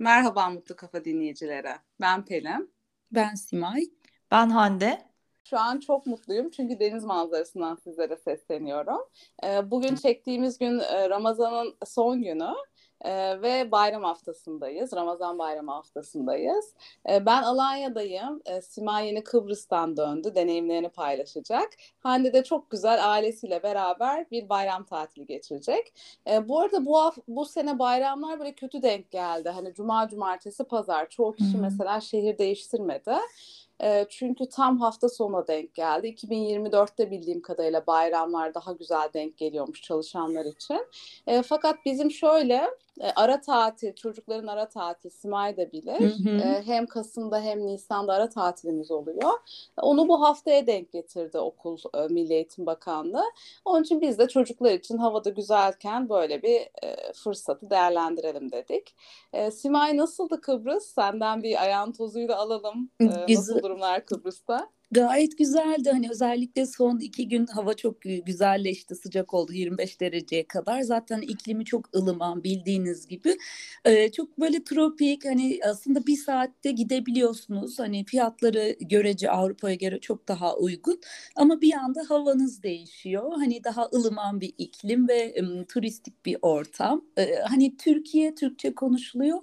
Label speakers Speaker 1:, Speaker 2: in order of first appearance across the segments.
Speaker 1: Merhaba Mutlu Kafa dinleyicilere. Ben Pelin.
Speaker 2: Ben Simay.
Speaker 3: Ben Hande.
Speaker 1: Şu an çok mutluyum çünkü deniz manzarasından sizlere sesleniyorum. Ee, bugün çektiğimiz gün e, Ramazan'ın son günü. Ee, ve bayram haftasındayız. Ramazan bayramı haftasındayız. Ee, ben Alanya'dayım. Ee, Sima yeni Kıbrıs'tan döndü. Deneyimlerini paylaşacak. Hande de çok güzel ailesiyle beraber bir bayram tatili geçirecek. Ee, bu arada bu bu sene bayramlar böyle kötü denk geldi. Hani cuma, cumartesi, pazar. Çoğu kişi hmm. mesela şehir değiştirmedi. Çünkü tam hafta sonuna denk geldi. 2024'te bildiğim kadarıyla bayramlar daha güzel denk geliyormuş çalışanlar için. Fakat bizim şöyle e, ara tatil, çocukların ara tatil, Simay da bilir. Hı hı. E, hem Kasım'da hem Nisan'da ara tatilimiz oluyor. Onu bu haftaya denk getirdi okul e, Milli Eğitim Bakanlığı. Onun için biz de çocuklar için havada güzelken böyle bir e, fırsatı değerlendirelim dedik. E, Simay nasıldı Kıbrıs? Senden bir ayağın tozuyla alalım. E, nasıl durumlar Kıbrıs'ta?
Speaker 2: Gayet güzeldi. Hani özellikle son iki gün hava çok güzelleşti, sıcak oldu 25 dereceye kadar. Zaten iklimi çok ılıman bildiğiniz gibi. Ee, çok böyle tropik hani aslında bir saatte gidebiliyorsunuz. Hani fiyatları görece Avrupa'ya göre çok daha uygun. Ama bir anda havanız değişiyor. Hani daha ılıman bir iklim ve um, turistik bir ortam. Ee, hani Türkiye Türkçe konuşuluyor.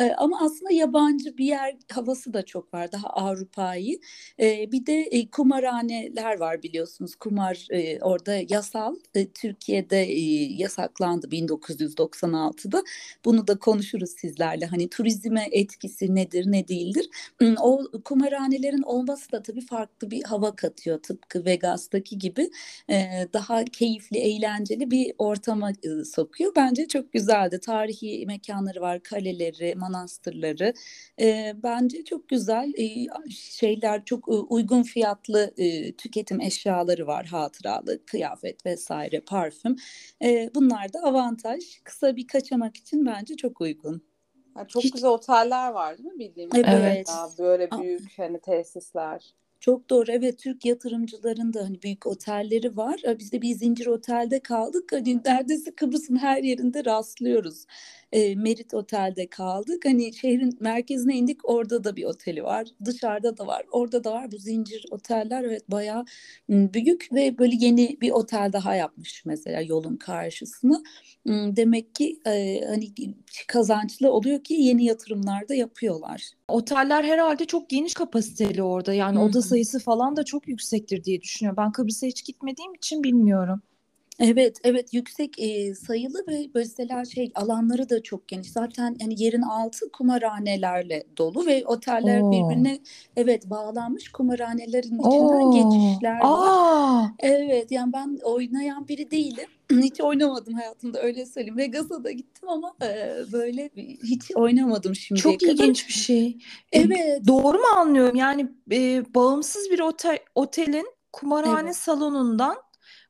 Speaker 2: Ee, ama aslında yabancı bir yer havası da çok var. Daha Avrupa'yı. Ee, bir de de e, kumarhaneler var biliyorsunuz. Kumar e, orada yasal. E, Türkiye'de e, yasaklandı 1996'da. Bunu da konuşuruz sizlerle. Hani turizme etkisi nedir, ne değildir? O kumarhanelerin olması da tabii farklı bir hava katıyor. Tıpkı Vegas'taki gibi e, daha keyifli, eğlenceli bir ortama e, sokuyor. Bence çok güzeldi. Tarihi mekanları var, kaleleri, manastırları. E, bence çok güzel e, şeyler, çok e, uygun uygun fiyatlı e, tüketim eşyaları var, hatıralı, kıyafet vesaire, parfüm. E, bunlar da avantaj. Kısa bir kaçamak için bence çok uygun.
Speaker 1: Yani çok Hiç... güzel oteller var değil mi bildiğimiz evet. Böyle büyük hani tesisler.
Speaker 2: Çok doğru. Evet Türk yatırımcıların da hani büyük otelleri var. Biz de bir zincir otelde kaldık. Hani neredeyse Kıbrıs'ın her yerinde rastlıyoruz e, Merit Otel'de kaldık. Hani şehrin merkezine indik orada da bir oteli var. Dışarıda da var. Orada da var. Bu zincir oteller evet bayağı büyük ve böyle yeni bir otel daha yapmış mesela yolun karşısına. Demek ki e, hani kazançlı oluyor ki yeni yatırımlar da yapıyorlar.
Speaker 3: Oteller herhalde çok geniş kapasiteli orada. Yani Hı-hı. oda sayısı falan da çok yüksektir diye düşünüyorum. Ben Kıbrıs'a hiç gitmediğim için bilmiyorum.
Speaker 2: Evet, evet yüksek e, sayılı ve mesela şey alanları da çok geniş. Zaten yani yerin altı kumarhanelerle dolu ve oteller Oo. birbirine evet bağlanmış kumarhanelerin içinden Oo. geçişler var. Aa. Evet yani ben oynayan biri değilim. Hiç oynamadım hayatımda öyle söyleyeyim. Vegas'a da gittim ama e, böyle hiç oynamadım şimdi.
Speaker 3: Çok kadar. ilginç bir şey. Evet. Doğru mu anlıyorum? Yani e, bağımsız bir otel otelin kumarhane evet. salonundan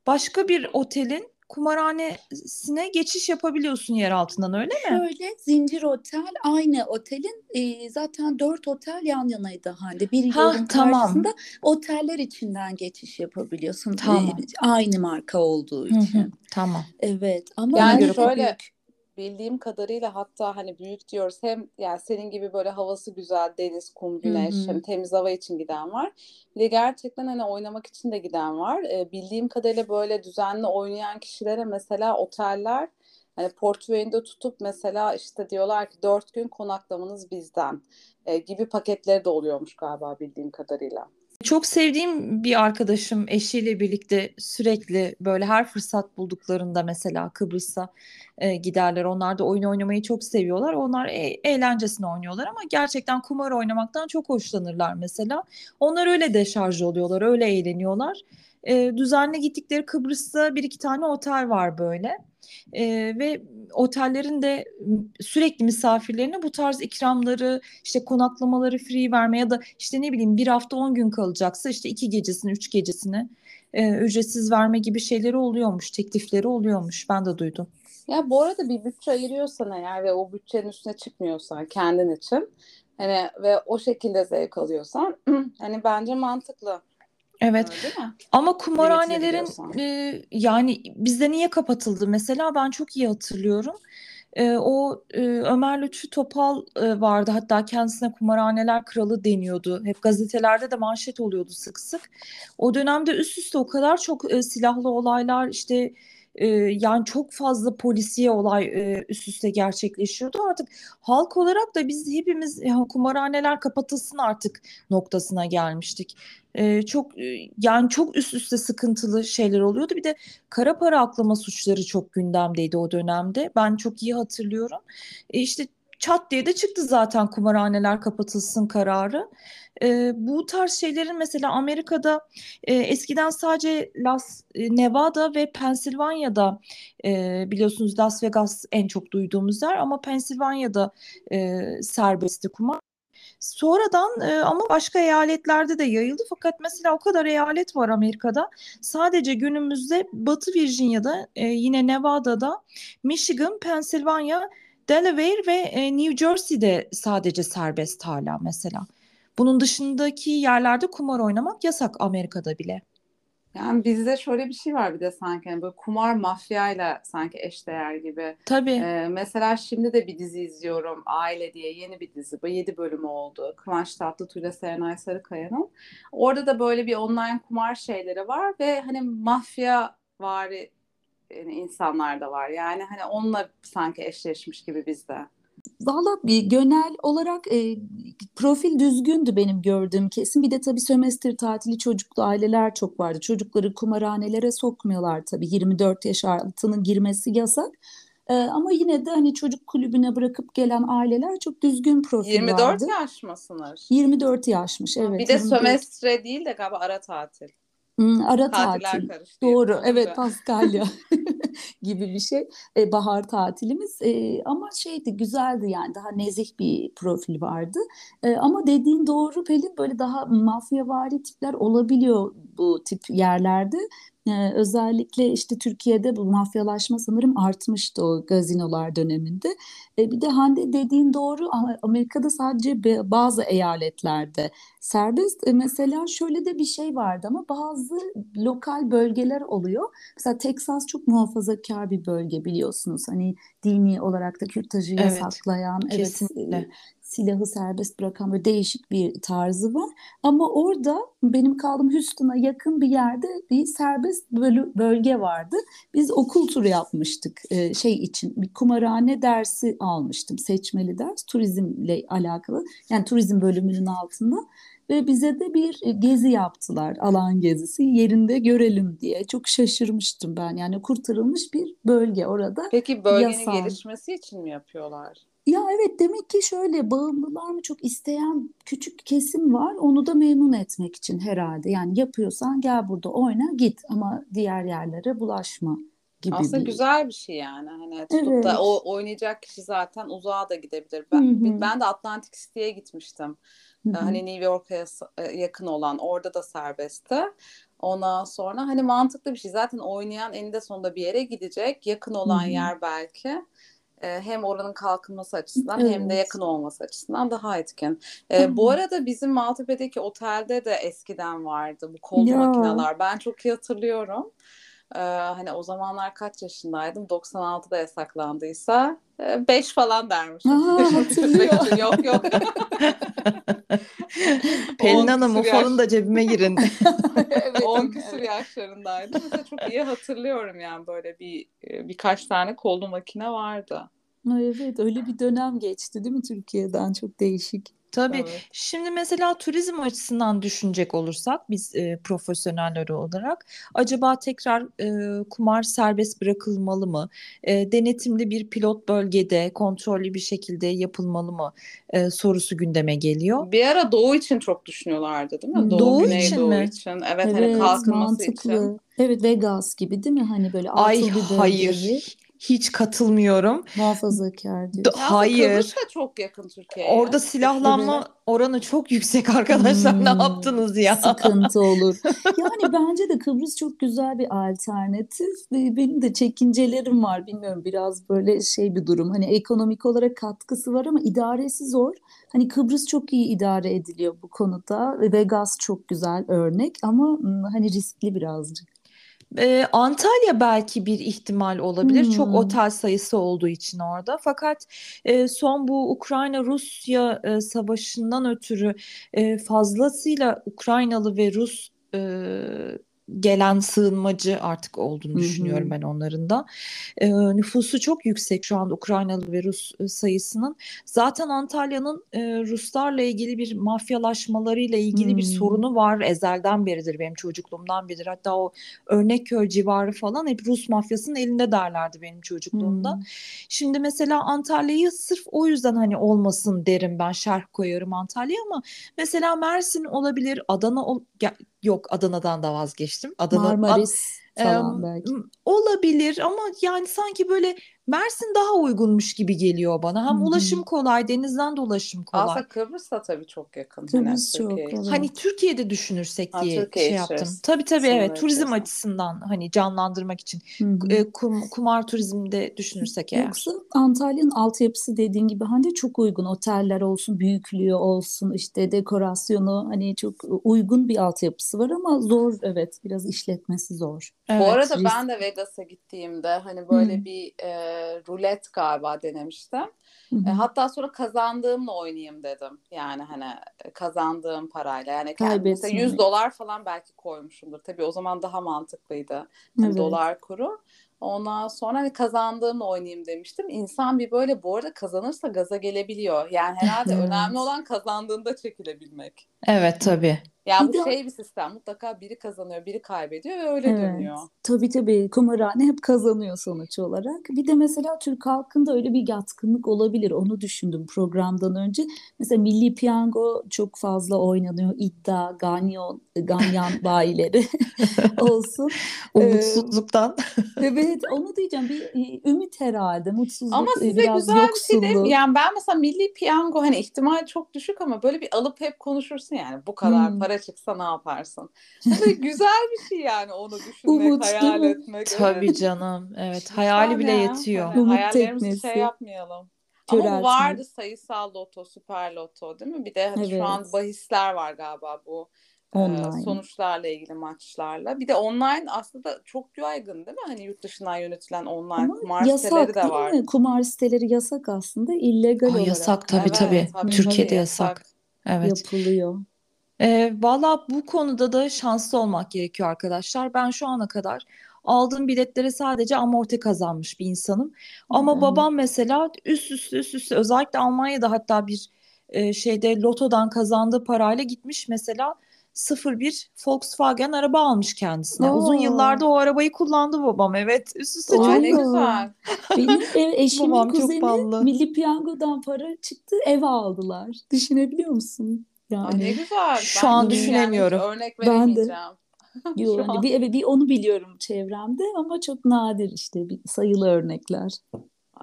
Speaker 3: başka bir otelin kumarhanesine geçiş yapabiliyorsun yer altından öyle mi?
Speaker 2: Şöyle zincir otel aynı otelin e, zaten dört otel yan yanaydı halde bir ha, yolun tamam. karşısında oteller içinden geçiş yapabiliyorsun. Tamam. E, aynı marka olduğu için. Hı hı,
Speaker 3: tamam.
Speaker 2: Evet ama
Speaker 1: yani şöyle büyük bildiğim kadarıyla hatta hani büyük diyoruz hem yani senin gibi böyle havası güzel deniz, kum, güneş, hem temiz hava için giden var. Bir de gerçekten hani oynamak için de giden var. E, bildiğim kadarıyla böyle düzenli oynayan kişilere mesela oteller hani portföyünde tutup mesela işte diyorlar ki dört gün konaklamanız bizden e, gibi paketleri de oluyormuş galiba bildiğim kadarıyla.
Speaker 3: Çok sevdiğim bir arkadaşım eşiyle birlikte sürekli böyle her fırsat bulduklarında mesela Kıbrıs'a e, giderler. Onlar da oyun oynamayı çok seviyorlar. Onlar e, eğlencesine oynuyorlar ama gerçekten kumar oynamaktan çok hoşlanırlar mesela. Onlar öyle deşarj oluyorlar, öyle eğleniyorlar. E, düzenli gittikleri Kıbrıs'ta bir iki tane otel var böyle. E, ve otellerin de sürekli misafirlerine bu tarz ikramları işte konaklamaları free verme ya da işte ne bileyim bir hafta on gün kalacaksa işte iki gecesini üç gecesini e, ücretsiz verme gibi şeyleri oluyormuş teklifleri oluyormuş ben de duydum.
Speaker 1: Ya bu arada bir bütçe ayırıyorsan eğer ve o bütçenin üstüne çıkmıyorsan kendin için hani ve o şekilde zevk alıyorsan hani bence mantıklı.
Speaker 3: Evet. Ama kumarhanelerin e, yani bizde niye kapatıldı mesela ben çok iyi hatırlıyorum. E, o e, Ömer Lütfü Topal e, vardı hatta kendisine kumarhaneler kralı deniyordu. Hep gazetelerde de manşet oluyordu sık sık. O dönemde üst üste o kadar çok e, silahlı olaylar işte e, yani çok fazla polisiye olay e, üst üste gerçekleşiyordu. Artık halk olarak da biz hepimiz ya, kumarhaneler kapatılsın artık noktasına gelmiştik. E, çok yani çok üst üste sıkıntılı şeyler oluyordu. Bir de kara para aklama suçları çok gündemdeydi o dönemde. Ben çok iyi hatırlıyorum. E, işte çat diye de çıktı zaten kumarhaneler kapatılsın kararı. E, bu tarz şeylerin mesela Amerika'da e, eskiden sadece Las e, Nevada ve Pensilvanya'da e, biliyorsunuz Las Vegas en çok duyduğumuz yer ama Pensilvanya'da e, serbestti kumar. Sonradan e, ama başka eyaletlerde de yayıldı. Fakat mesela o kadar eyalet var Amerika'da. Sadece günümüzde Batı Virginia'da, e, yine Nevada'da, Michigan, Pensilvanya, Delaware ve e, New Jersey'de sadece serbest hala mesela. Bunun dışındaki yerlerde kumar oynamak yasak Amerika'da bile.
Speaker 1: Yani bizde şöyle bir şey var bir de sanki hani böyle kumar mafyayla sanki eşdeğer gibi.
Speaker 3: Tabii.
Speaker 1: Ee, mesela şimdi de bir dizi izliyorum. Aile diye yeni bir dizi. Bu 7 bölümü oldu. Kıvanç Tatlıtuğ ile Serenay Sarıkaya'nın. Orada da böyle bir online kumar şeyleri var ve hani mafya vari yani insanlar da var. Yani hani onunla sanki eşleşmiş gibi bizde.
Speaker 2: Valla genel olarak e, profil düzgündü benim gördüğüm kesin. Bir de tabii sömestr tatili çocuklu aileler çok vardı. Çocukları kumarhanelere sokmuyorlar tabii. 24 yaş altının girmesi yasak. E, ama yine de hani çocuk kulübüne bırakıp gelen aileler çok düzgün profil
Speaker 1: 24
Speaker 2: vardı.
Speaker 1: yaş mı sınır?
Speaker 2: 24 yaşmış evet.
Speaker 1: Bir de
Speaker 2: 24.
Speaker 1: sömestre değil de galiba ara tatil.
Speaker 2: Ara
Speaker 1: Tatiller
Speaker 2: tatil.
Speaker 1: karıştı.
Speaker 2: Doğru. Evet. Paskalya gibi bir şey. E, bahar tatilimiz. E, ama şeydi güzeldi yani daha nezih bir profil vardı. E, ama dediğin doğru Pelin böyle daha mafyavari tipler olabiliyor bu tip yerlerde. Özellikle işte Türkiye'de bu mafyalaşma sanırım artmıştı o gazinolar döneminde. Bir de Hande dediğin doğru Amerika'da sadece bazı eyaletlerde serbest. Mesela şöyle de bir şey vardı ama bazı lokal bölgeler oluyor. Mesela Texas çok muhafazakar bir bölge biliyorsunuz. Hani dini olarak da kürtajı
Speaker 3: Evet,
Speaker 2: yasaklayan, evet,
Speaker 3: kesinlikle.
Speaker 2: e, silahı serbest bırakan böyle değişik bir tarzı var. Ama orada benim kaldığım Houston'a yakın bir yerde bir serbest bölge vardı. Biz okul turu yapmıştık e, şey için. Bir kumarhane dersi almıştım. Seçmeli ders turizmle alakalı. Yani turizm bölümünün altında. Ve bize de bir e, gezi yaptılar, alan gezisi yerinde görelim diye. Çok şaşırmıştım ben. Yani kurtarılmış bir bölge orada.
Speaker 1: Peki bölgenin
Speaker 2: Yasal.
Speaker 1: gelişmesi için mi yapıyorlar?
Speaker 2: Ya evet demek ki şöyle bağımlılar mı çok isteyen küçük kesim var. Onu da memnun etmek için herhalde. Yani yapıyorsan gel burada oyna git ama diğer yerlere bulaşma gibi
Speaker 1: Aslında
Speaker 2: bir.
Speaker 1: güzel bir şey yani. Hani tutup da
Speaker 2: Evet.
Speaker 1: o oynayacak kişi zaten uzağa da gidebilir. Ben,
Speaker 2: hı.
Speaker 1: ben de Atlantic City'ye gitmiştim.
Speaker 2: Hı hı.
Speaker 1: Hani New York'a e, yakın olan orada da serbestti. Ondan sonra hani mantıklı bir şey. Zaten oynayan eninde sonunda bir yere gidecek. Yakın olan
Speaker 2: hı.
Speaker 1: yer belki. E, hem oranın kalkınması açısından hem de
Speaker 2: Evet.
Speaker 1: yakın olması açısından daha etkin. E, bu arada bizim Maltepe'deki otelde de eskiden vardı bu kollu
Speaker 2: Ya.
Speaker 1: makineler. Ben çok iyi hatırlıyorum. Ee, hani o zamanlar kaç yaşındaydım? 96'da yasaklandıysa 5 falan dermişim.
Speaker 2: Aa, hatırlıyor.
Speaker 1: yok yok.
Speaker 3: Pelin
Speaker 1: 10
Speaker 3: Hanım
Speaker 1: yaş-
Speaker 3: da cebime girin.
Speaker 2: Evet,
Speaker 1: 10
Speaker 2: evet.
Speaker 1: küsur yaşlarındaydım. Mesela çok iyi hatırlıyorum yani böyle bir e, birkaç tane kollu makine vardı.
Speaker 2: Evet öyle bir dönem geçti değil mi Türkiye'den çok değişik.
Speaker 3: Tabii.
Speaker 1: Evet.
Speaker 3: Şimdi mesela turizm açısından düşünecek olursak biz e, profesyoneller olarak acaba tekrar e, kumar serbest bırakılmalı mı? E, denetimli bir pilot bölgede kontrollü bir şekilde yapılmalı mı? E, sorusu gündeme geliyor.
Speaker 1: Bir ara Doğu için çok düşünüyorlardı değil mi? Doğu,
Speaker 3: Doğu için mi?
Speaker 1: için. Evet, hani
Speaker 2: Evet
Speaker 1: kalkınması için.
Speaker 2: mantıklı. Evet Vegas gibi değil mi? Hani böyle
Speaker 3: Ay hayır. Hiç katılmıyorum.
Speaker 2: muhafazakar
Speaker 3: D-
Speaker 2: diyorsun.
Speaker 1: Ya aslında
Speaker 3: hayır.
Speaker 1: Kıbrıs da çok yakın Türkiye'ye.
Speaker 3: Orada silahlanma oranı çok yüksek arkadaşlar. Ne
Speaker 2: Hmm,
Speaker 3: yaptınız ya?
Speaker 2: sıkıntı olur. Yani bence de Kıbrıs çok güzel bir alternatif. Ve Benim de çekincelerim var. Bilmiyorum biraz böyle şey bir durum. Hani ekonomik olarak katkısı var ama idaresi zor. Hani Kıbrıs çok iyi idare ediliyor bu konuda. Ve Vegas çok güzel örnek ama hmm, hani riskli birazcık.
Speaker 3: Ee, Antalya belki bir ihtimal olabilir. Çok
Speaker 2: Hmm.
Speaker 3: otel sayısı olduğu için orada. Fakat e, son bu Ukrayna-Rusya e, savaşından ötürü e, fazlasıyla Ukraynalı ve Rus e, gelen sığınmacı artık olduğunu düşünüyorum ben onların da. E, nüfusu çok yüksek şu anda Ukraynalı ve Rus sayısının. Zaten Antalya'nın e, Ruslarla ilgili bir mafyalaşmalarıyla ilgili bir
Speaker 2: Hmm.
Speaker 3: sorunu var. Ezelden beridir benim çocukluğumdan beridir. Hatta o Örnekköy civarı falan hep Rus mafyasının elinde derlerdi benim çocukluğumda.
Speaker 2: Hmm.
Speaker 3: Şimdi mesela Antalya'yı sırf o yüzden hani olmasın derim ben şerh koyarım Antalya ama mesela Mersin olabilir, Adana ol- yok Adana'dan da vazgeçtim. Adana Ad-
Speaker 2: Marmaris falan belki.
Speaker 3: olabilir ama yani sanki böyle Mersin daha uygunmuş gibi geliyor bana. Hem
Speaker 2: Hı hı.
Speaker 3: ulaşım kolay, denizden de ulaşım kolay.
Speaker 1: Aslında Kıbrıs da tabii çok yakın.
Speaker 2: Kıbrıs çok,
Speaker 1: Türkiye'ye.
Speaker 2: evet.
Speaker 3: Hani Türkiye'de düşünürsek
Speaker 1: Ha,
Speaker 3: diye
Speaker 1: Türkiye
Speaker 3: şey yaptım.
Speaker 1: içerisinde
Speaker 3: Tabii tabii evet turizm
Speaker 1: içerisinde.
Speaker 3: açısından hani canlandırmak için e, kum- kumar turizmde düşünürsek eğer.
Speaker 2: Yoksa Antalya'nın altyapısı dediğin gibi Hande çok uygun. Oteller olsun, büyüklüğü olsun, işte dekorasyonu hani çok uygun bir altyapısı var ama zor evet biraz işletmesi zor.
Speaker 1: Bu
Speaker 3: Evet.
Speaker 1: arada
Speaker 2: risk-
Speaker 1: ben de Vegas'a gittiğimde hani böyle
Speaker 2: Hı.
Speaker 1: bir e, rulet galiba denemiştim. E, hatta sonra kazandığımla oynayayım dedim. Yani hani e, kazandığım parayla. Yani kendim mesela 100
Speaker 2: Kaybetmemek.
Speaker 1: dolar falan belki koymuşumdur. Tabii o zaman daha mantıklıydı. Hani
Speaker 2: Evet.
Speaker 1: dolar kuru. Ondan sonra hani kazandığımla oynayayım demiştim. İnsan bir böyle bu arada kazanırsa gaza gelebiliyor. Yani herhalde
Speaker 2: Evet.
Speaker 1: önemli olan kazandığında çekilebilmek.
Speaker 3: Evet tabii.
Speaker 1: Yani
Speaker 2: Bir
Speaker 1: bu
Speaker 2: de-
Speaker 1: şey bir sistem. Mutlaka biri kazanıyor, biri kaybediyor ve öyle
Speaker 2: Evet.
Speaker 1: dönüyor.
Speaker 2: Tabii tabii kumarhane hep kazanıyor sonuç olarak. Bir de mesela Türk halkında öyle bir yatkınlık olabilir. Onu düşündüm programdan önce. Mesela Milli Piyango çok fazla oynanıyor. İddia, ganyan, ganyan bayileri olsun.
Speaker 3: Umutsuzluktan.
Speaker 2: Evet onu diyeceğim. Bir e, ümit herhalde. Mutsuzluk,
Speaker 1: Ama
Speaker 2: e,
Speaker 1: size
Speaker 2: biraz
Speaker 1: güzel bir şey değil mi?
Speaker 2: yoksulluk.
Speaker 1: Yani ben mesela milli piyango hani ihtimal çok düşük ama böyle bir alıp hep konuşursun yani. Bu kadar
Speaker 2: Hmm.
Speaker 1: para çıksa ne yaparsın? Böyle güzel bir şey yani onu düşünmek,
Speaker 2: Umut,
Speaker 1: hayal
Speaker 2: değil mi?
Speaker 1: etmek.
Speaker 3: Tabii
Speaker 1: Evet.
Speaker 3: canım. Evet.
Speaker 1: Lütfen
Speaker 3: Hayali bile
Speaker 1: ya.
Speaker 3: yetiyor.
Speaker 1: Hani
Speaker 2: Umut
Speaker 1: hayallerimizi şey
Speaker 2: teknesi.
Speaker 1: yapmayalım. Ama vardı sayısal loto, süper loto değil mi? Bir de hani şu an
Speaker 2: Evet.
Speaker 1: bahisler var galiba bu
Speaker 2: Online.
Speaker 1: sonuçlarla ilgili maçlarla. Bir de online aslında çok yaygın değil mi? Hani yurt dışından yönetilen online
Speaker 2: Ama
Speaker 1: kumar
Speaker 2: yasak
Speaker 1: siteleri de
Speaker 2: değil
Speaker 1: var.
Speaker 2: mi? Kumar siteleri yasak aslında. illegal
Speaker 3: Aa,
Speaker 2: olarak
Speaker 3: yasak tabii
Speaker 1: Evet,
Speaker 3: tabii.
Speaker 1: tabii,
Speaker 3: Türkiye'de
Speaker 1: tabii,
Speaker 3: yasak.
Speaker 1: yasak.
Speaker 3: Evet.
Speaker 2: yapılıyor.
Speaker 3: Ee, valla bu konuda da şanslı olmak gerekiyor arkadaşlar. Ben şu ana kadar aldığım biletlere sadece amorti kazanmış bir insanım. Ama
Speaker 2: Ben-
Speaker 3: babam mesela üst üste üst üste özellikle Almanya'da hatta bir e, şeyde lotodan kazandığı parayla gitmiş mesela 01 Volkswagen araba almış kendisine. Uzun
Speaker 2: Oo.
Speaker 3: yıllarda o arabayı kullandı babam. Evet üst üste
Speaker 2: Oo.
Speaker 3: çok
Speaker 1: ne güzel.
Speaker 2: Benim ev, eşimin
Speaker 3: Babam çok
Speaker 2: kuzeni
Speaker 3: ballı.
Speaker 2: Milli Piyango'dan para çıktı ev aldılar. Düşünebiliyor musun?
Speaker 1: Ay ne
Speaker 2: Yani
Speaker 1: güzel.
Speaker 3: Şu
Speaker 1: Ben
Speaker 3: an
Speaker 1: yani
Speaker 3: düşünemiyorum.
Speaker 1: örnek
Speaker 2: Ben de.
Speaker 1: veremeyeceğim.
Speaker 2: yo,
Speaker 1: Şu
Speaker 2: hani
Speaker 1: an.
Speaker 2: bir, evet, bir onu biliyorum çevremde ama çok nadir işte bir sayılı örnekler.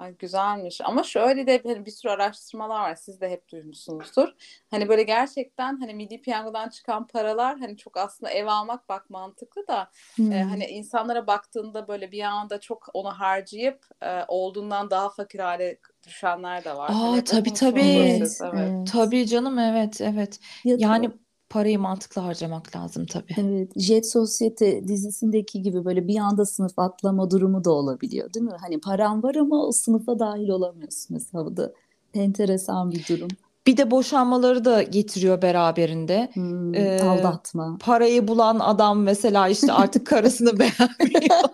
Speaker 1: Ay güzelmiş. Ama şöyle de hani bir sürü araştırmalar var. Siz de hep duymuşsunuzdur. Hani böyle gerçekten hani milli piyangodan çıkan paralar hani çok aslında ev almak bak mantıklı da
Speaker 2: Hmm.
Speaker 1: e, hani insanlara baktığında böyle bir anda çok onu harcayıp e, olduğundan daha fakir hale düşenler de var.
Speaker 3: Aa,
Speaker 1: Hani
Speaker 3: tabii, tabii.
Speaker 1: Evet.
Speaker 3: Tabii canım evet evet.
Speaker 2: Ya da-
Speaker 3: Yani parayı mantıklı harcamak lazım tabii.
Speaker 2: Evet, Jet Sosyete dizisindeki gibi böyle bir anda sınıf atlama durumu da olabiliyor, değil mi? Hani paran var ama o sınıfa dahil olamıyorsun mesela. Bu da enteresan bir durum.
Speaker 3: Bir de boşanmaları da getiriyor beraberinde.
Speaker 2: Hmm,
Speaker 3: Ee,
Speaker 2: aldatma.
Speaker 3: Parayı bulan adam mesela işte artık karısını beğenmiyor.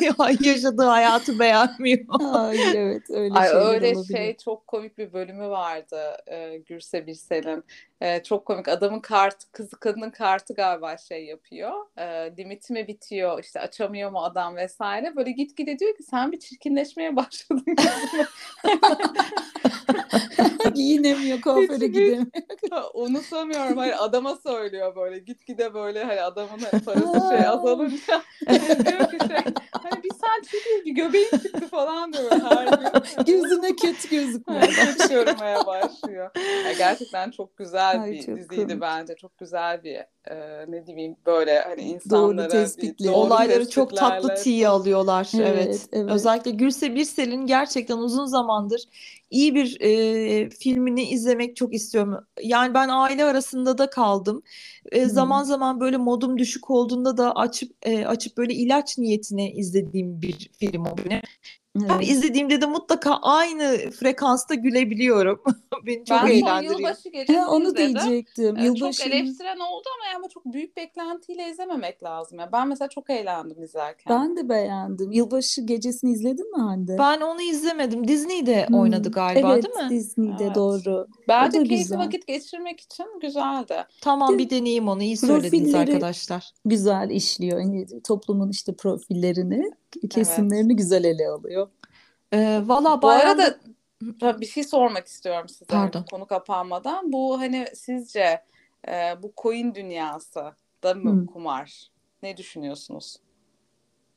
Speaker 3: Ya yaşadığı hayatı beğenmiyor.
Speaker 2: Ay evet öyle
Speaker 1: Ay öyle şey çok komik bir bölümü vardı e, Gürse Birsel'in. E, çok komik. Adamın kartı, kızı kadının kartı galiba şey yapıyor. E, limiti mi bitiyor, işte açamıyor mu adam vesaire. Böyle gitgide diyor ki sen bir çirkinleşmeye başladın.
Speaker 2: Giyinemiyor, kuaföre gidemiyor.
Speaker 1: Unutamıyorum. Hayır adama söylüyor böyle. Gitgide böyle hani adamın parası şey azalınca. Hani diyor ki şey hani bir sen çekil bir göbeğin çıktı falan diyor her gün.
Speaker 2: Gözüne kötü
Speaker 1: kötü görünmeye başlıyor. Ya gerçekten çok güzel
Speaker 2: Ay,
Speaker 1: bir
Speaker 2: çok
Speaker 1: diziydi
Speaker 2: komik.
Speaker 1: bence. Çok güzel bir e, ne diyeyim böyle hani
Speaker 2: Doğru
Speaker 1: insanlara bir doğru
Speaker 3: Olayları çok tatlı tiye alıyorlar.
Speaker 2: Evet,
Speaker 3: Evet.
Speaker 2: evet.
Speaker 3: Özellikle Gülse Birsel'in gerçekten uzun zamandır iyi bir e, filmini izlemek çok istiyorum. Yani ben aile arasında da kaldım. E,
Speaker 2: Hmm.
Speaker 3: Zaman zaman böyle modum düşük olduğunda da açıp e, açıp böyle ilaç niyetine izlediğim bir film o benim. Her
Speaker 2: Evet.
Speaker 3: izlediğimde de mutlaka aynı frekansta gülebiliyorum. Beni çok
Speaker 1: Ben
Speaker 3: eğlendiriyor.
Speaker 1: yılbaşı gecesi
Speaker 2: Ya onu
Speaker 1: izledim.
Speaker 2: diyecektim.
Speaker 1: Ee, Çok
Speaker 2: Yılbaşı
Speaker 1: eleştiren oldu ama yani çok büyük beklentiyle izlememek lazım. Ya ben mesela çok eğlendim izlerken.
Speaker 2: ben de beğendim. Yılbaşı gecesini izledin mi Hande?
Speaker 3: Ben onu izlemedim. Disney'de
Speaker 2: Hmm.
Speaker 3: oynadı galiba,
Speaker 2: Evet,
Speaker 3: değil mi?
Speaker 2: Disney'de
Speaker 1: Evet.
Speaker 2: doğru.
Speaker 1: Bence keyifli
Speaker 2: güzel.
Speaker 1: vakit geçirmek için güzeldi.
Speaker 3: Tamam bir deneyeyim onu. İyi söylediniz
Speaker 2: Profilleri-
Speaker 3: arkadaşlar.
Speaker 2: Güzel işliyor. Yani toplumun işte profillerini, kesimlerini güzel ele alıyor.
Speaker 3: Ee, valla
Speaker 1: Bu
Speaker 3: bayramda
Speaker 1: arada bir şey sormak istiyorum size
Speaker 3: Pardon.
Speaker 1: konu kapanmadan. Bu hani sizce e, bu coin dünyası da mı
Speaker 2: Hı.
Speaker 1: kumar? Ne düşünüyorsunuz?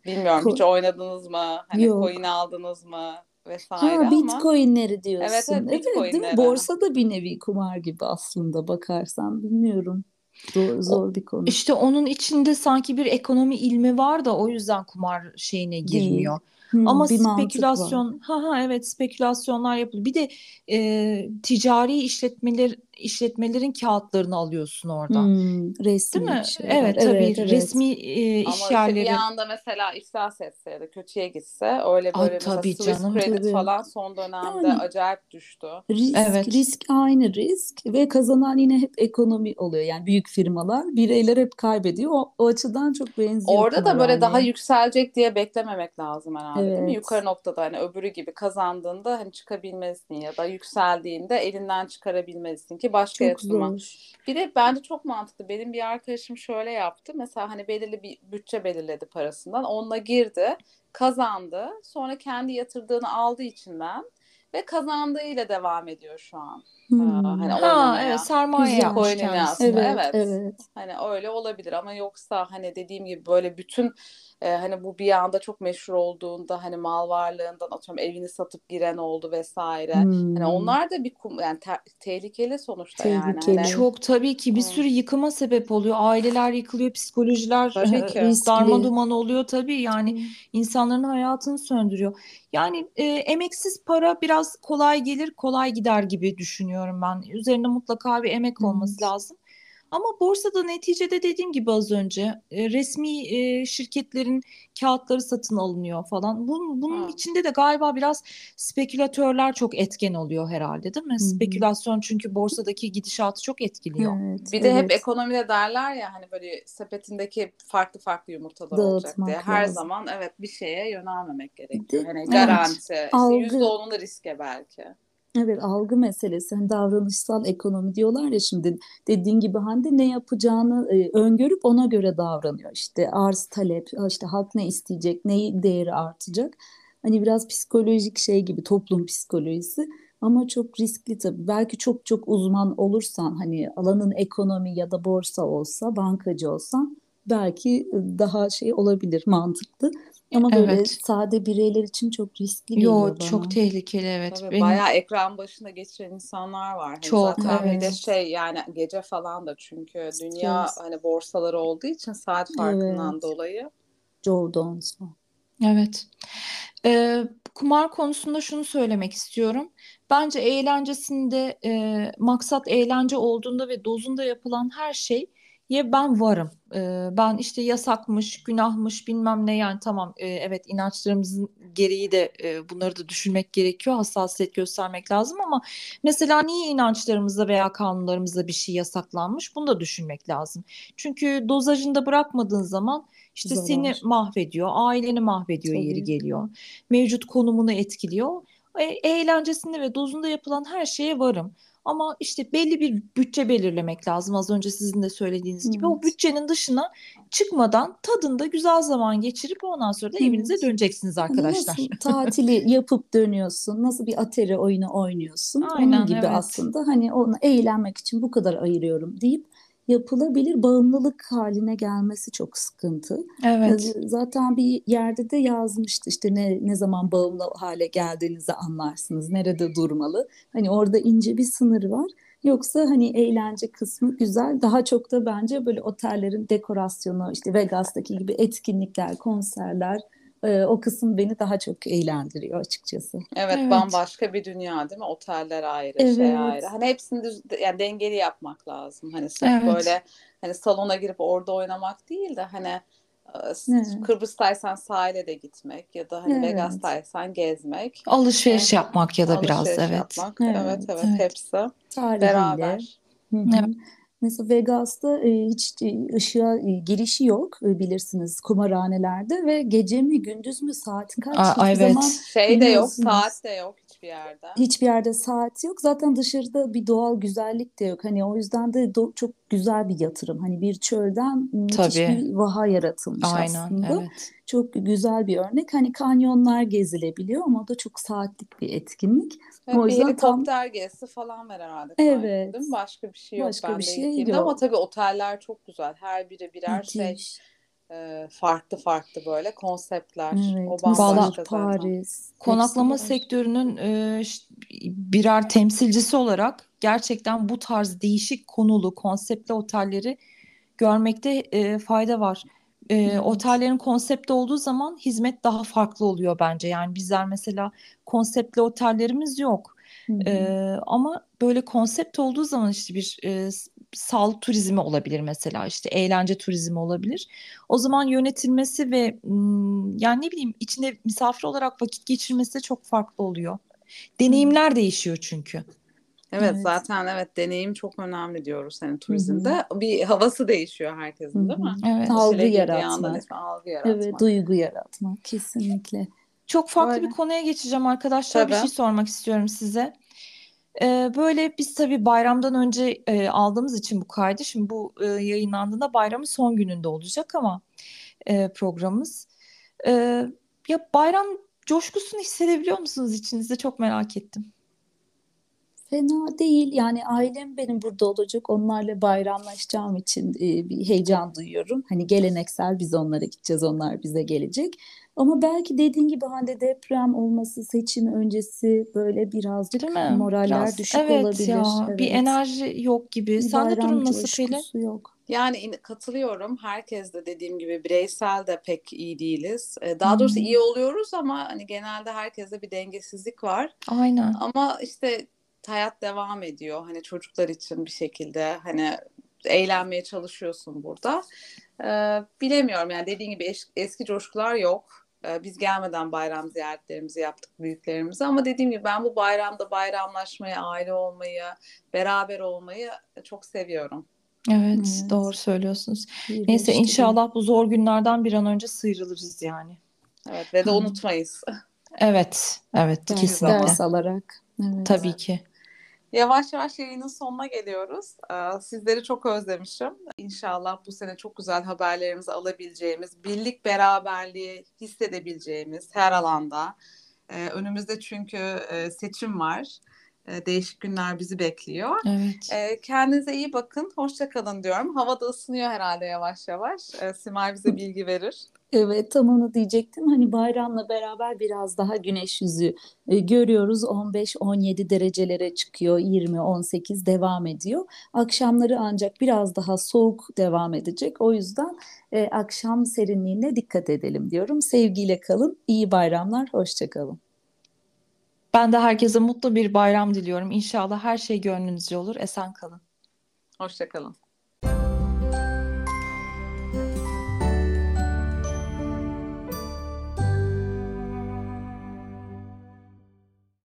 Speaker 1: Bilmiyorum
Speaker 2: Ko-
Speaker 1: hiç oynadınız mı? Hani
Speaker 2: Yok.
Speaker 1: coin aldınız mı? Vesaire
Speaker 2: Ha
Speaker 1: ama
Speaker 2: Bitcoin'leri diyorsun.
Speaker 1: Evet, evet,
Speaker 2: değil mi?
Speaker 1: Bitcoin'leri.
Speaker 2: Borsa da bir nevi kumar gibi aslında bakarsan. Bilmiyorum. Zor, zor bir konu.
Speaker 3: işte onun içinde sanki bir ekonomi ilmi var da o yüzden kumar şeyine girmiyor.
Speaker 2: Hmm,
Speaker 3: Ama spekülasyon, ha ha evet spekülasyonlar yapılıyor. Bir de e, ticari işletmeler işletmelerin kağıtlarını alıyorsun orada.
Speaker 2: Hmm, resmi
Speaker 3: Değil mi?
Speaker 2: şeyler.
Speaker 3: Evet tabii
Speaker 2: Evet, evet.
Speaker 3: resmi e,
Speaker 1: Ama
Speaker 3: iş
Speaker 1: işte
Speaker 3: yerleri.
Speaker 1: bir anda mesela iflas etse ya da kötüye gitse öyle
Speaker 3: Ay,
Speaker 1: böyle mesela
Speaker 3: tabii canım.
Speaker 1: Credit
Speaker 2: Tabii.
Speaker 1: falan son dönemde
Speaker 2: Yani-
Speaker 1: acayip düştü.
Speaker 2: Risk,
Speaker 3: Evet.
Speaker 2: risk aynı risk ve kazanan yine hep ekonomi oluyor. Yani büyük firmalar, bireyler hep kaybediyor. O, o açıdan çok benziyor
Speaker 1: Orada da böyle
Speaker 2: kumarhaneye.
Speaker 1: daha yükselecek diye beklememek lazım herhalde değil mi?
Speaker 2: Evet.
Speaker 1: Yukarı noktada hani öbürü gibi kazandığında hani çıkabilmelisin ya da yükseldiğinde elinden çıkarabilmelisin ki başka
Speaker 2: Çok
Speaker 1: yatırıma. Bir de bence çok mantıklı. Benim bir arkadaşım şöyle yaptı. Mesela hani belirli bir bütçe belirledi parasından. Onunla girdi, kazandı. Sonra kendi yatırdığını aldı içinden ve kazandığıyla devam ediyor şu an.
Speaker 2: Hmm.
Speaker 1: hani
Speaker 3: Ha evet sermaye
Speaker 2: Güzel.
Speaker 3: yapmış kendisi.
Speaker 1: aslında.
Speaker 2: Evet,
Speaker 1: Evet.
Speaker 2: evet.
Speaker 1: Hani öyle olabilir ama yoksa hani dediğim gibi böyle bütün e, hani bu bir anda çok meşhur olduğunda hani mal varlığından atıyorum evini satıp giren oldu vesaire. Hani
Speaker 2: Hmm.
Speaker 1: onlar da bir kum, yani te- tehlikeli sonuçta yani.
Speaker 2: Tehlikeli.
Speaker 1: Hani
Speaker 3: Çok tabii ki bir sürü yıkıma sebep oluyor. Aileler yıkılıyor, psikolojiler darma duman oluyor tabii. Yani insanların hayatını söndürüyor. Yani e, emeksiz para biraz kolay gelir, kolay gider gibi düşünüyorum ben. Üzerinde mutlaka bir emek olması
Speaker 2: Evet.
Speaker 3: lazım. Ama borsada neticede dediğim gibi az önce e, resmi e, şirketlerin kağıtları satın alınıyor falan. Bunun, bunun içinde de galiba biraz spekülatörler çok etken oluyor herhalde, değil mi?
Speaker 2: Hı hı.
Speaker 3: Spekülasyon çünkü borsadaki gidişatı çok etkiliyor.
Speaker 2: Evet,
Speaker 1: bir de hep
Speaker 2: evet.
Speaker 1: ekonomide derler ya hani böyle sepetindeki farklı farklı yumurtalar olacak
Speaker 2: Dağıtmak
Speaker 1: diye. Her
Speaker 2: lazım.
Speaker 1: zaman evet bir şeye yönelmemek gerekiyor. Hani
Speaker 2: evet.
Speaker 1: garanti, işte
Speaker 2: Algı.
Speaker 1: yüzde onunu riske belki.
Speaker 2: Evet algı meselesi hani davranışsal ekonomi diyorlar ya şimdi dediğin gibi Hande ne yapacağını e, öngörüp ona göre davranıyor. İşte arz talep işte halk ne isteyecek neyi değeri artacak? Hani biraz psikolojik şey gibi toplum psikolojisi ama çok riskli tabii. Belki çok çok uzman olursan hani alanın ekonomi ya da borsa olsa bankacı olsan belki daha şey olabilir mantıklı ama böyle
Speaker 3: Evet.
Speaker 2: sade bireyler için çok riskli
Speaker 3: Yo
Speaker 2: geliyor bana.
Speaker 3: çok tehlikeli evet.
Speaker 1: Tabii
Speaker 3: Benim
Speaker 1: bayağı ekran başında geçiren insanlar var. Hani
Speaker 3: Çok,
Speaker 1: zaten bir de
Speaker 2: evet.
Speaker 1: şey yani gece falan da çünkü dünya
Speaker 2: Stres.
Speaker 1: hani borsaları olduğu için saat farkından
Speaker 2: Evet.
Speaker 1: dolayı.
Speaker 2: Joe falan.
Speaker 3: Evet. Ee, kumar konusunda şunu söylemek istiyorum. Bence eğlencesinde e, maksat eğlence olduğunda ve dozunda yapılan her şey ye ben varım. Ee, ben işte yasakmış, günahmış, bilmem ne yani tamam e, evet inançlarımızın gereği de e, bunları da düşünmek gerekiyor. Hassasiyet göstermek lazım ama mesela niye inançlarımızda veya kanunlarımızda bir şey yasaklanmış? Bunu da düşünmek lazım. Çünkü dozajında bırakmadığın zaman işte seni
Speaker 2: Zarar.
Speaker 3: mahvediyor, aileni mahvediyor yeri
Speaker 2: Tabii.
Speaker 3: geliyor. Mevcut konumunu etkiliyor. E, eğlencesinde ve dozunda yapılan her şeye varım. Ama işte belli bir bütçe belirlemek lazım. Az önce sizin de söylediğiniz gibi. O
Speaker 2: Evet.
Speaker 3: bütçenin dışına çıkmadan tadında güzel zaman geçirip ondan sonra da evinize
Speaker 2: Evet.
Speaker 3: döneceksiniz
Speaker 2: Hani
Speaker 3: arkadaşlar.
Speaker 2: nasıl tatili yapıp dönüyorsun, nasıl bir atari oyunu oynuyorsun,
Speaker 3: Aynen,
Speaker 2: onun gibi
Speaker 3: evet.
Speaker 2: aslında hani onu eğlenmek için bu kadar ayırıyorum deyip yapılabilir. Bağımlılık haline gelmesi çok sıkıntı.
Speaker 3: Evet.
Speaker 2: Zaten bir yerde de yazmıştı işte ne ne zaman bağımlı hale geldiğinizi anlarsınız. Nerede durmalı? Hani orada ince bir sınır var. Yoksa hani eğlence kısmı güzel. Daha çok da bence böyle otellerin dekorasyonu, işte Vegas'taki gibi etkinlikler, konserler, e, o kısım beni daha çok eğlendiriyor açıkçası.
Speaker 1: Evet,
Speaker 3: Evet.
Speaker 1: bambaşka bir dünya değil mi? Oteller ayrı, şey
Speaker 2: Evet.
Speaker 1: ayrı. Hani hepsini düz, yani dengeli yapmak lazım. Hani sırf
Speaker 3: Evet.
Speaker 1: böyle hani salona girip orada oynamak değil de hani
Speaker 2: Evet.
Speaker 1: Kıbrıs'taysan sahile de gitmek ya da hani
Speaker 2: Evet.
Speaker 1: Vegas'taysan gezmek,
Speaker 3: Alışveriş
Speaker 1: e,
Speaker 3: yapmak ya da biraz
Speaker 1: alışveriş
Speaker 3: evet.
Speaker 1: yapmak.
Speaker 2: Evet,
Speaker 1: Evet, evet,
Speaker 3: evet.
Speaker 1: hepsi
Speaker 2: Tarihiyle.
Speaker 1: beraber.
Speaker 2: Hı hı.
Speaker 3: Evet.
Speaker 2: Mesela Vegas'ta e, hiç e, ışığa e, girişi yok e, bilirsiniz kumarhanelerde ve gece mi gündüz mü saatin kaç
Speaker 3: Aa,
Speaker 2: hiçbir
Speaker 3: evet.
Speaker 2: zaman
Speaker 1: Şey de yok, saat de yok hiçbir yerde.
Speaker 2: Hiçbir yerde saat yok. Zaten dışarıda bir doğal güzellik de yok. Hani o yüzden de do- çok güzel bir yatırım. Hani bir çölden müthiş
Speaker 3: Tabii.
Speaker 2: bir vaha yaratılmış
Speaker 3: Aynen
Speaker 2: aslında.
Speaker 3: evet.
Speaker 2: Çok güzel bir örnek. Hani kanyonlar gezilebiliyor ama o da çok saatlik bir etkinlik.
Speaker 1: Evet,
Speaker 2: O
Speaker 1: bir
Speaker 2: yüzden tam
Speaker 1: helikopter gezisi falan var herhalde
Speaker 2: evet.
Speaker 1: değil mi? Başka bir şey yok
Speaker 2: Başka
Speaker 1: ben
Speaker 2: bir şey
Speaker 1: gittiğimde ama
Speaker 2: yok.
Speaker 1: tabii oteller çok güzel. Her biri birer şey
Speaker 2: Müthiş.
Speaker 1: E, farklı farklı böyle konseptler.
Speaker 2: Evet.
Speaker 1: O zaten.
Speaker 2: Paris hepsi
Speaker 3: konaklama
Speaker 2: var.
Speaker 3: sektörünün e, birer temsilcisi olarak gerçekten bu tarz değişik konulu, konseptli otelleri görmekte e, fayda var. E,
Speaker 2: Evet.
Speaker 3: otellerin konsepti olduğu zaman hizmet daha farklı oluyor bence. Yani bizler mesela konseptli otellerimiz yok.
Speaker 2: Hı
Speaker 3: E,
Speaker 2: hı.
Speaker 3: ama böyle konsept olduğu zaman işte bir e, sağlık turizmi olabilir mesela işte eğlence turizmi olabilir. O zaman yönetilmesi ve yani ne bileyim içinde misafir olarak vakit geçirmesi de çok farklı oluyor.
Speaker 2: Evet.
Speaker 3: Deneyimler değişiyor çünkü.
Speaker 1: Evet
Speaker 2: Evet.
Speaker 1: zaten evet deneyim çok önemli diyoruz hani turizmde. Bir havası değişiyor herkesin değil mi?
Speaker 3: Evet.
Speaker 2: Algı yaratmak.
Speaker 1: algı
Speaker 2: Evet,
Speaker 1: yaratmak.
Speaker 2: duygu yaratmak kesinlikle.
Speaker 3: Çok farklı
Speaker 1: Öyle.
Speaker 3: bir konuya geçeceğim arkadaşlar. Bir
Speaker 1: Tabii.
Speaker 3: şey sormak istiyorum size. Ee, böyle biz tabii bayramdan önce e, aldığımız için bu kaydı. Şimdi bu e, yayınlandığında bayramın son gününde olacak ama e, programımız. E, ya bayram coşkusunu hissedebiliyor musunuz içinizde? Çok merak ettim.
Speaker 2: Fena değil. Yani ailem benim burada olacak. Onlarla bayramlaşacağım için e, bir heyecan duyuyorum. Hani geleneksel biz onlara gideceğiz, onlar bize gelecek. Ama belki dediğin gibi hani deprem olması, seçim öncesi böyle
Speaker 3: Değil
Speaker 2: birazcık
Speaker 3: mi?
Speaker 2: moraller
Speaker 3: Biraz
Speaker 2: düşük
Speaker 3: evet
Speaker 2: olabilir.
Speaker 3: ya bir
Speaker 2: Evet.
Speaker 3: enerji yok gibi.
Speaker 2: Bir
Speaker 3: Sende durum nasıl Pelin?
Speaker 2: yok.
Speaker 1: Yani katılıyorum. Herkes de dediğim gibi bireysel de pek iyi değiliz. E,
Speaker 2: Hı
Speaker 1: Daha doğrusu
Speaker 2: hı.
Speaker 1: iyi oluyoruz ama hani genelde herkeste bir dengesizlik var.
Speaker 3: Aynen.
Speaker 1: Ama işte hayat devam ediyor. Hani çocuklar için bir şekilde hani eğlenmeye çalışıyorsun burada. Ee, bilemiyorum yani dediğin gibi es- eski coşkular yok. Ee, biz gelmeden bayram ziyaretlerimizi yaptık büyüklerimize ama dediğim gibi ben bu bayramda bayramlaşmayı, aile olmayı, beraber olmayı çok seviyorum.
Speaker 3: Evet,
Speaker 2: Evet.
Speaker 3: doğru söylüyorsunuz. Neyse
Speaker 2: Birleştiriyor.
Speaker 3: inşallah bu zor günlerden bir an önce sıyrılırız yani.
Speaker 1: Evet ve de unutmayız.
Speaker 3: Evet, evet
Speaker 2: Ders,
Speaker 3: kesinlikle.
Speaker 2: ders alarak. Evet.
Speaker 3: Tabii ki.
Speaker 1: Yavaş yavaş yayının sonuna geliyoruz. Ee, Sizleri çok özlemişim. İnşallah bu sene çok güzel haberlerimizi alabileceğimiz, birlik beraberliği hissedebileceğimiz her alanda. Ee, Önümüzde çünkü e, seçim var. E, Değişik günler bizi bekliyor.
Speaker 3: Evet.
Speaker 1: Kendinize iyi bakın. Hoşça kalın diyorum. Hava da ısınıyor herhalde yavaş yavaş. Simay bize bilgi verir.
Speaker 2: Evet tam onu diyecektim. Hani bayramla beraber biraz daha güneş yüzü e, görüyoruz. 15-17 derecelere çıkıyor. 20-18 devam ediyor. Akşamları ancak biraz daha soğuk devam edecek. O yüzden e, akşam serinliğine dikkat edelim diyorum. Sevgiyle kalın. İyi bayramlar. Hoşça kalın.
Speaker 3: Ben de herkese mutlu bir bayram diliyorum. İnşallah her şey gönlünüzce olur. Esen kalın.
Speaker 1: Hoşça kalın.